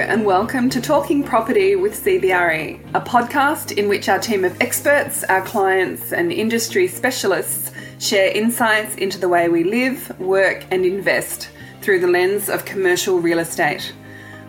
and welcome to Talking Property with CBRE, a podcast in which our team of experts, our clients, and industry specialists share insights into the way we live, work, and invest through the lens of commercial real estate.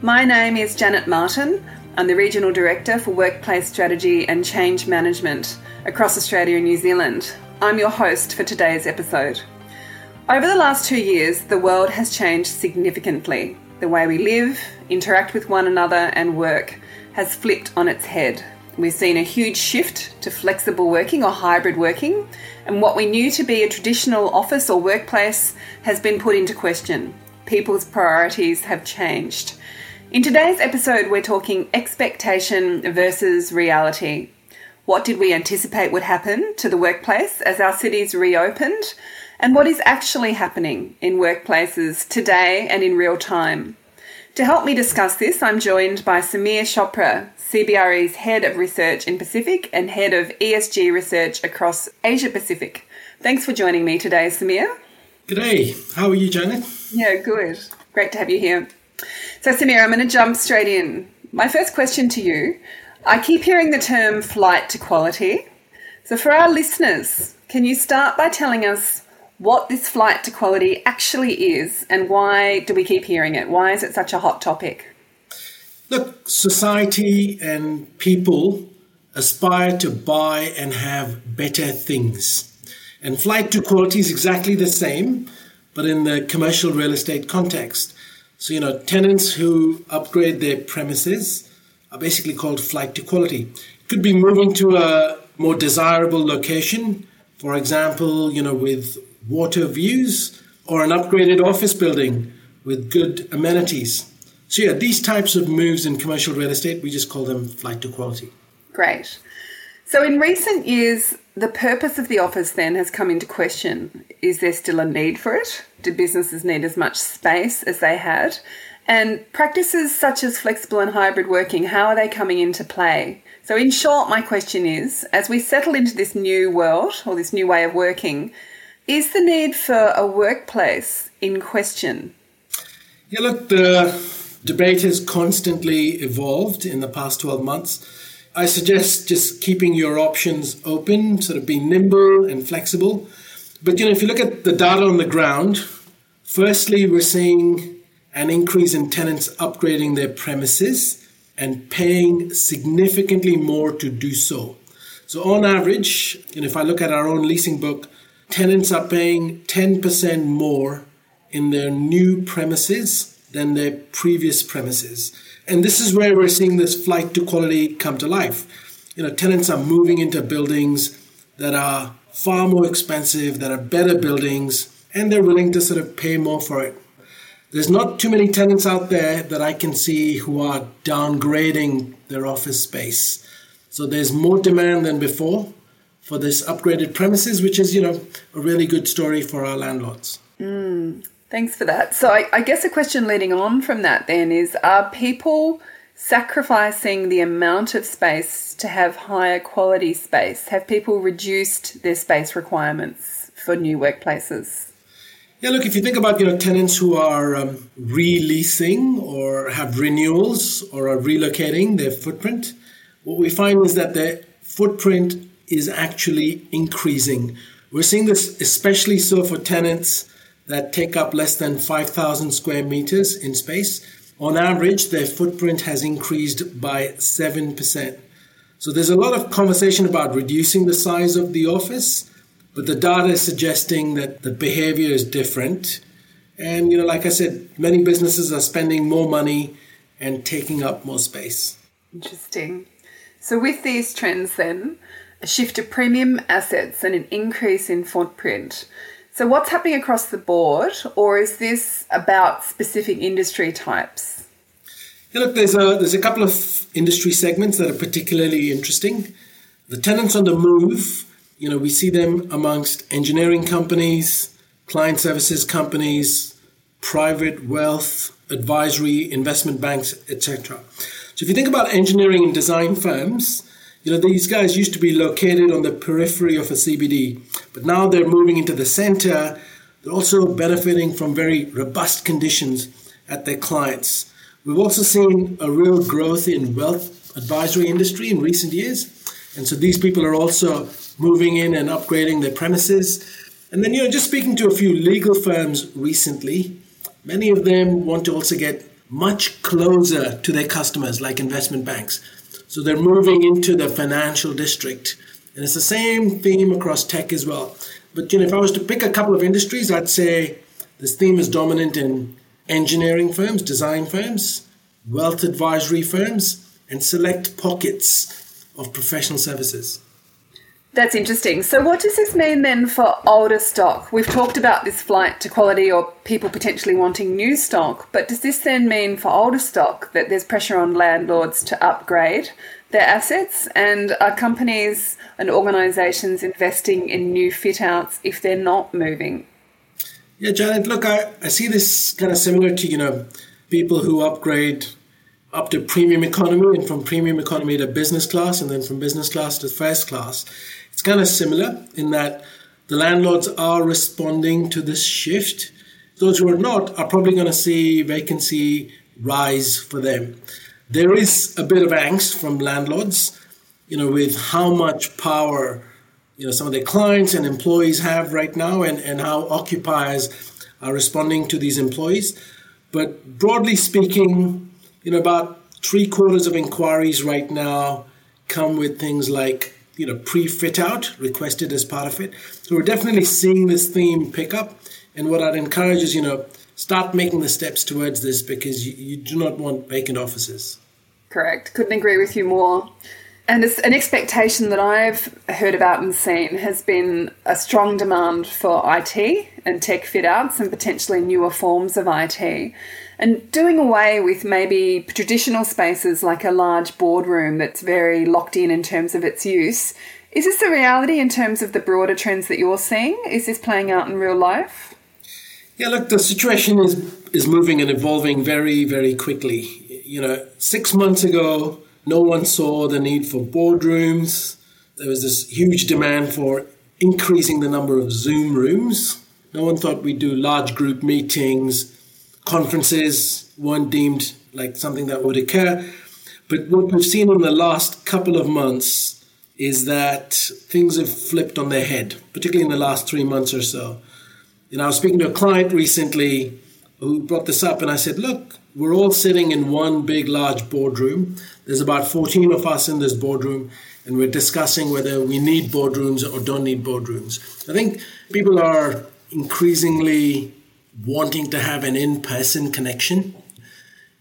My name is Janet Martin. I'm the Regional Director for Workplace Strategy and Change Management across Australia and New Zealand. I'm your host for today's episode. Over the last two years, the world has changed significantly. The way we live, interact with one another, and work has flipped on its head. We've seen a huge shift to flexible working or hybrid working, and what we knew to be a traditional office or workplace has been put into question. People's priorities have changed. In today's episode, we're talking expectation versus reality. What did we anticipate would happen to the workplace as our cities reopened? and what is actually happening in workplaces today and in real time. To help me discuss this, I'm joined by Samir Chopra, CBRE's Head of Research in Pacific and Head of ESG Research across Asia Pacific. Thanks for joining me today, Samir. G'day. How are you, Janet? Yeah, good. Great to have you here. So, Samir, I'm going to jump straight in. My first question to you I keep hearing the term flight to quality. So, for our listeners, can you start by telling us what this flight to quality actually is and why do we keep hearing it? Why is it such a hot topic? Look, society and people aspire to buy and have better things. And flight to quality is exactly the same, but in the commercial real estate context. So, you know, tenants who upgrade their premises are basically called flight to quality. It Could be moving to a more desirable location, for example, you know, with water views, or an upgraded office building with good amenities. So, yeah, these types of moves in commercial real estate, we just call them flight to quality. Great. So, in recent years, the purpose of the office then has come into question. Is there still a need for it? Do businesses need as much space as they had? And practices such as flexible and hybrid working, how are they coming into play? So, in short, my question is as we settle into this new world or this new way of working, is the need for a workplace in question? Yeah, look, the debate has constantly evolved in the past 12 months. I suggest just keeping your options open, sort of being nimble and flexible. But you know, if you look at the data on the ground, firstly, we're seeing an increase in tenants upgrading their premises and paying significantly more to do so. So on average, know, if I look at our own leasing book, tenants are paying 10% more in their new premises than their previous premises. And this is where we're seeing this flight to quality come to life. You know, tenants are moving into buildings that are far more expensive, that are better buildings, and they're willing to sort of pay more for it. There's not too many tenants out there that I can see who are downgrading their office space. So there's more demand than before for this upgraded premises, which is, you know, a really good story for our landlords. Mm, thanks for that. So I, I guess a question leading on from that then is are people sacrificing the amount of space to have higher quality space? Have people reduced their space requirements for new workplaces? Yeah, look, if you think about you know tenants who are um, releasing or have renewals or are relocating their footprint, what we find is that their footprint is actually increasing. We're seeing this especially so for tenants that take up less than 5,000 square meters in space. On average, their footprint has increased by 7%. So there's a lot of conversation about reducing the size of the office, but the data is suggesting that the behavior is different. And, you know, like I said, many businesses are spending more money and taking up more space. Interesting. So, with these trends, then, a shift to premium assets and an increase in footprint. So, what's happening across the board, or is this about specific industry types? Yeah, look, there's a there's a couple of industry segments that are particularly interesting. The tenants on the move, you know, we see them amongst engineering companies, client services companies, private wealth, advisory, investment banks, etc. So if you think about engineering and design firms, you know, these guys used to be located on the periphery of a CBD, but now they're moving into the center. They're also benefiting from very robust conditions at their clients. We've also seen a real growth in wealth advisory industry in recent years. And so these people are also moving in and upgrading their premises. And then, you know, just speaking to a few legal firms recently, many of them want to also get much closer to their customers, like investment banks. So they're moving into the financial district. And it's the same theme across tech as well. But you know, if I was to pick a couple of industries, I'd say this theme is dominant in engineering firms, design firms, wealth advisory firms, and select pockets of professional services. That's interesting. So, what does this mean then for older stock? We've talked about this flight to quality or people potentially wanting new stock, but does this then mean for older stock that there's pressure on landlords to upgrade their assets? And are companies and organisations investing in new fit outs if they're not moving? Yeah, Janet, look, I, I see this kind of similar to, you know, people who upgrade up to premium economy and from premium economy to business class and then from business class to first class. It's kind of similar in that the landlords are responding to this shift. Those who are not are probably going to see vacancy rise for them. There is a bit of angst from landlords, you know, with how much power, you know, some of their clients and employees have right now and, and how occupiers are responding to these employees. But broadly speaking, you know, about three quarters of inquiries right now come with things like you know pre-fit out requested as part of it. So we're definitely seeing this theme pick up. And what I'd encourage is you know start making the steps towards this because you, you do not want vacant offices. Correct. Couldn't agree with you more. And an expectation that I've heard about and seen has been a strong demand for IT and tech fit outs and potentially newer forms of IT. And doing away with maybe traditional spaces like a large boardroom that's very locked in in terms of its use. Is this the reality in terms of the broader trends that you're seeing? Is this playing out in real life? Yeah, look, the situation is is moving and evolving very, very quickly. You know, six months ago, no one saw the need for boardrooms. There was this huge demand for increasing the number of Zoom rooms. No one thought we'd do large group meetings, conferences weren't deemed like something that would occur. But what we've seen in the last couple of months is that things have flipped on their head, particularly in the last three months or so. Know, I was speaking to a client recently who brought this up, and I said, Look, we're all sitting in one big, large boardroom. There's about 14 of us in this boardroom, and we're discussing whether we need boardrooms or don't need boardrooms. I think people are increasingly wanting to have an in person connection.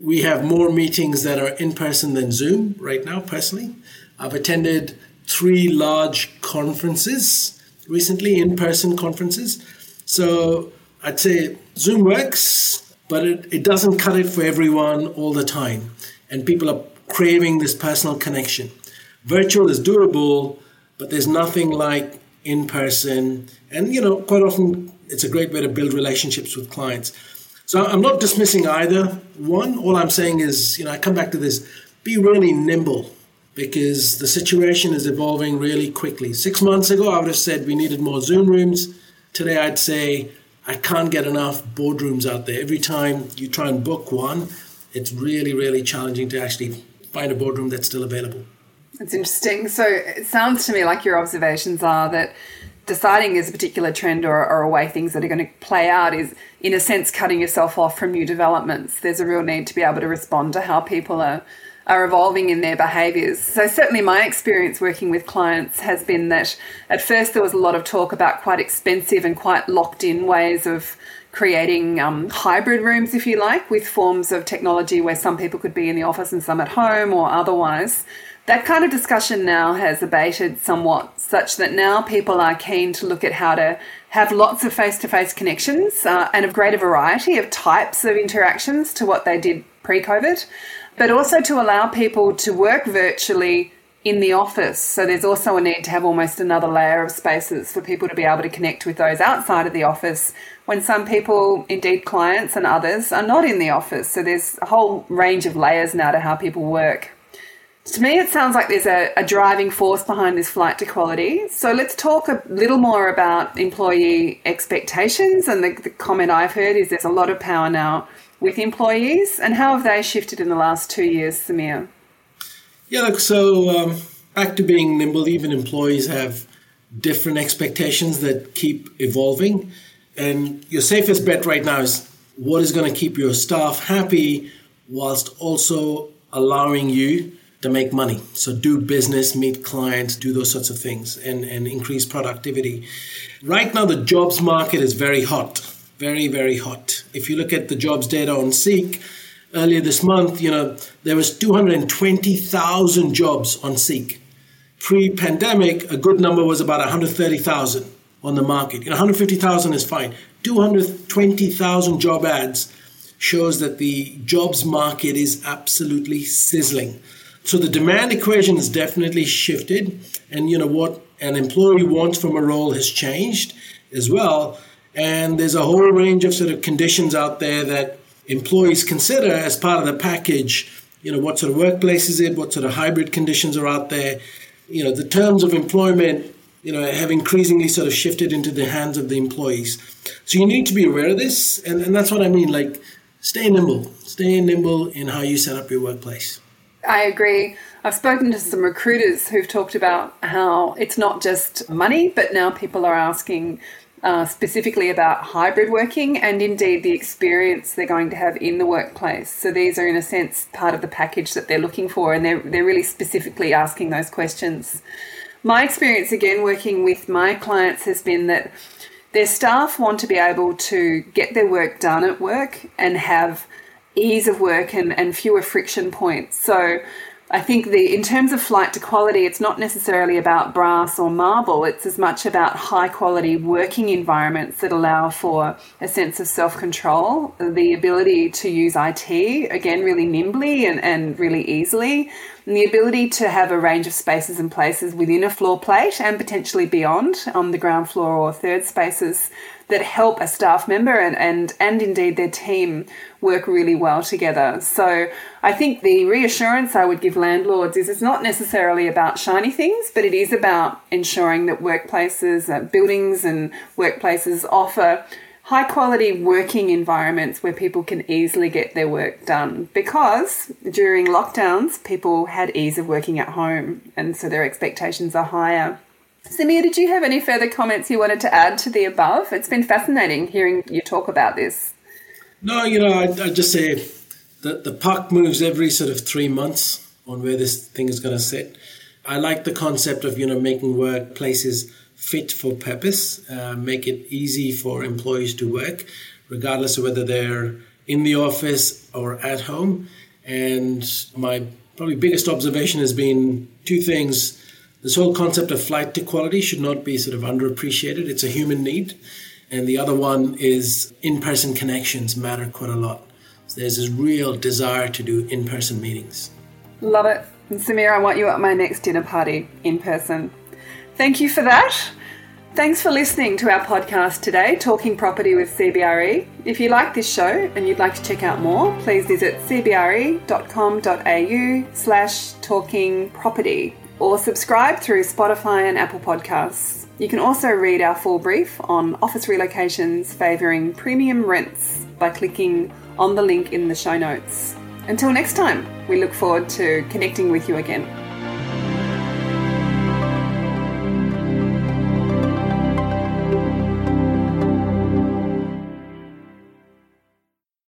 We have more meetings that are in person than Zoom right now, personally. I've attended three large conferences recently, in person conferences. So I'd say Zoom works, but it, it doesn't cut it for everyone all the time. And people are craving this personal connection. Virtual is durable, but there's nothing like in person. And, you know, quite often it's a great way to build relationships with clients. So I'm not dismissing either one. All I'm saying is, you know, I come back to this be really nimble because the situation is evolving really quickly. Six months ago, I would have said we needed more Zoom rooms. Today, I'd say I can't get enough boardrooms out there. Every time you try and book one, it's really, really challenging to actually find a boardroom that's still available. That's interesting. So it sounds to me like your observations are that deciding is a particular trend or, or a way things that are going to play out is, in a sense, cutting yourself off from new developments. There's a real need to be able to respond to how people are are evolving in their behaviours. So, certainly, my experience working with clients has been that at first there was a lot of talk about quite expensive and quite locked in ways of creating um, hybrid rooms, if you like, with forms of technology where some people could be in the office and some at home or otherwise. That kind of discussion now has abated somewhat, such that now people are keen to look at how to have lots of face to face connections uh, and a greater variety of types of interactions to what they did pre COVID, but also to allow people to work virtually in the office. So there's also a need to have almost another layer of spaces for people to be able to connect with those outside of the office when some people, indeed clients and others, are not in the office. So there's a whole range of layers now to how people work. To me, it sounds like there's a, a, driving force behind this flight to quality. So let's talk a little more about employee expectations. And the, the, comment I've heard is there's a lot of power now with employees, and how have they shifted in the last two years, Samir? Yeah, look, so um, back to being nimble, even employees have different expectations that keep evolving. And your safest bet right now is what is going to keep your staff happy whilst also allowing you to make money. So do business, meet clients, do those sorts of things and, and increase productivity. Right now, the jobs market is very hot, very, very hot. If you look at the jobs data on Seek, earlier this month, you know, there was 220,000 jobs on Seek. Pre-pandemic, a good number was about 130,000 on the market. You know, 150,000 is fine. 220,000 job ads shows that the jobs market is absolutely sizzling. So the demand equation has definitely shifted, and you know what an employee wants from a role has changed as well. And there's a whole range of sort of conditions out there that employees consider as part of the package. You know, what sort of workplace is it? What sort of hybrid conditions are out there? You know, the terms of employment, you know, have increasingly sort of shifted into the hands of the employees. So you need to be aware of this, and, and that's what I mean. Like, stay nimble, stay nimble in how you set up your workplace. I agree. I've spoken to some recruiters who've talked about how it's not just money, but now people are asking uh, specifically about hybrid working and indeed the experience they're going to have in the workplace. So these are, in a sense, part of the package that they're looking for, and they're, they're really specifically asking those questions. My experience, again, working with my clients has been that their staff want to be able to get their work done at work and have ease of work and, and fewer friction points. So I think the in terms of flight to quality, it's not necessarily about brass or marble. It's as much about high quality working environments that allow for a sense of self control, the ability to use IT again really nimbly and, and really easily, and the ability to have a range of spaces and places within a floor plate and potentially beyond on the ground floor or third spaces that help a staff member and, and, and indeed their team work really well together. So I think the reassurance I would give landlords is it's not necessarily about shiny things, but it is about ensuring that workplaces, uh, buildings and workplaces offer high quality working environments where people can easily get their work done because during lockdowns people had ease of working at home and so their expectations are higher. Samir, did you have any further comments you wanted to add to the above? It's been fascinating hearing you talk about this. No, you know, I, I just say that the puck moves every sort of three months on where this thing is going to sit. I like the concept of, you know, making workplaces fit for purpose, uh, make it easy for employees to work, regardless of whether they're in the office or at home. And my probably biggest observation has been two things this whole concept of flight to quality should not be sort of underappreciated. It's a human need. And the other one is in person connections matter quite a lot. So there's this real desire to do in person meetings. Love it. And Samir, I want you at my next dinner party in person. Thank you for that. Thanks for listening to our podcast today, Talking Property with CBRE. If you like this show and you'd like to check out more, please visit cbre.com.au slash talking property or subscribe through Spotify and Apple Podcasts. You can also read our full brief on office relocations favouring premium rents by clicking on the link in the show notes. Until next time, we look forward to connecting with you again.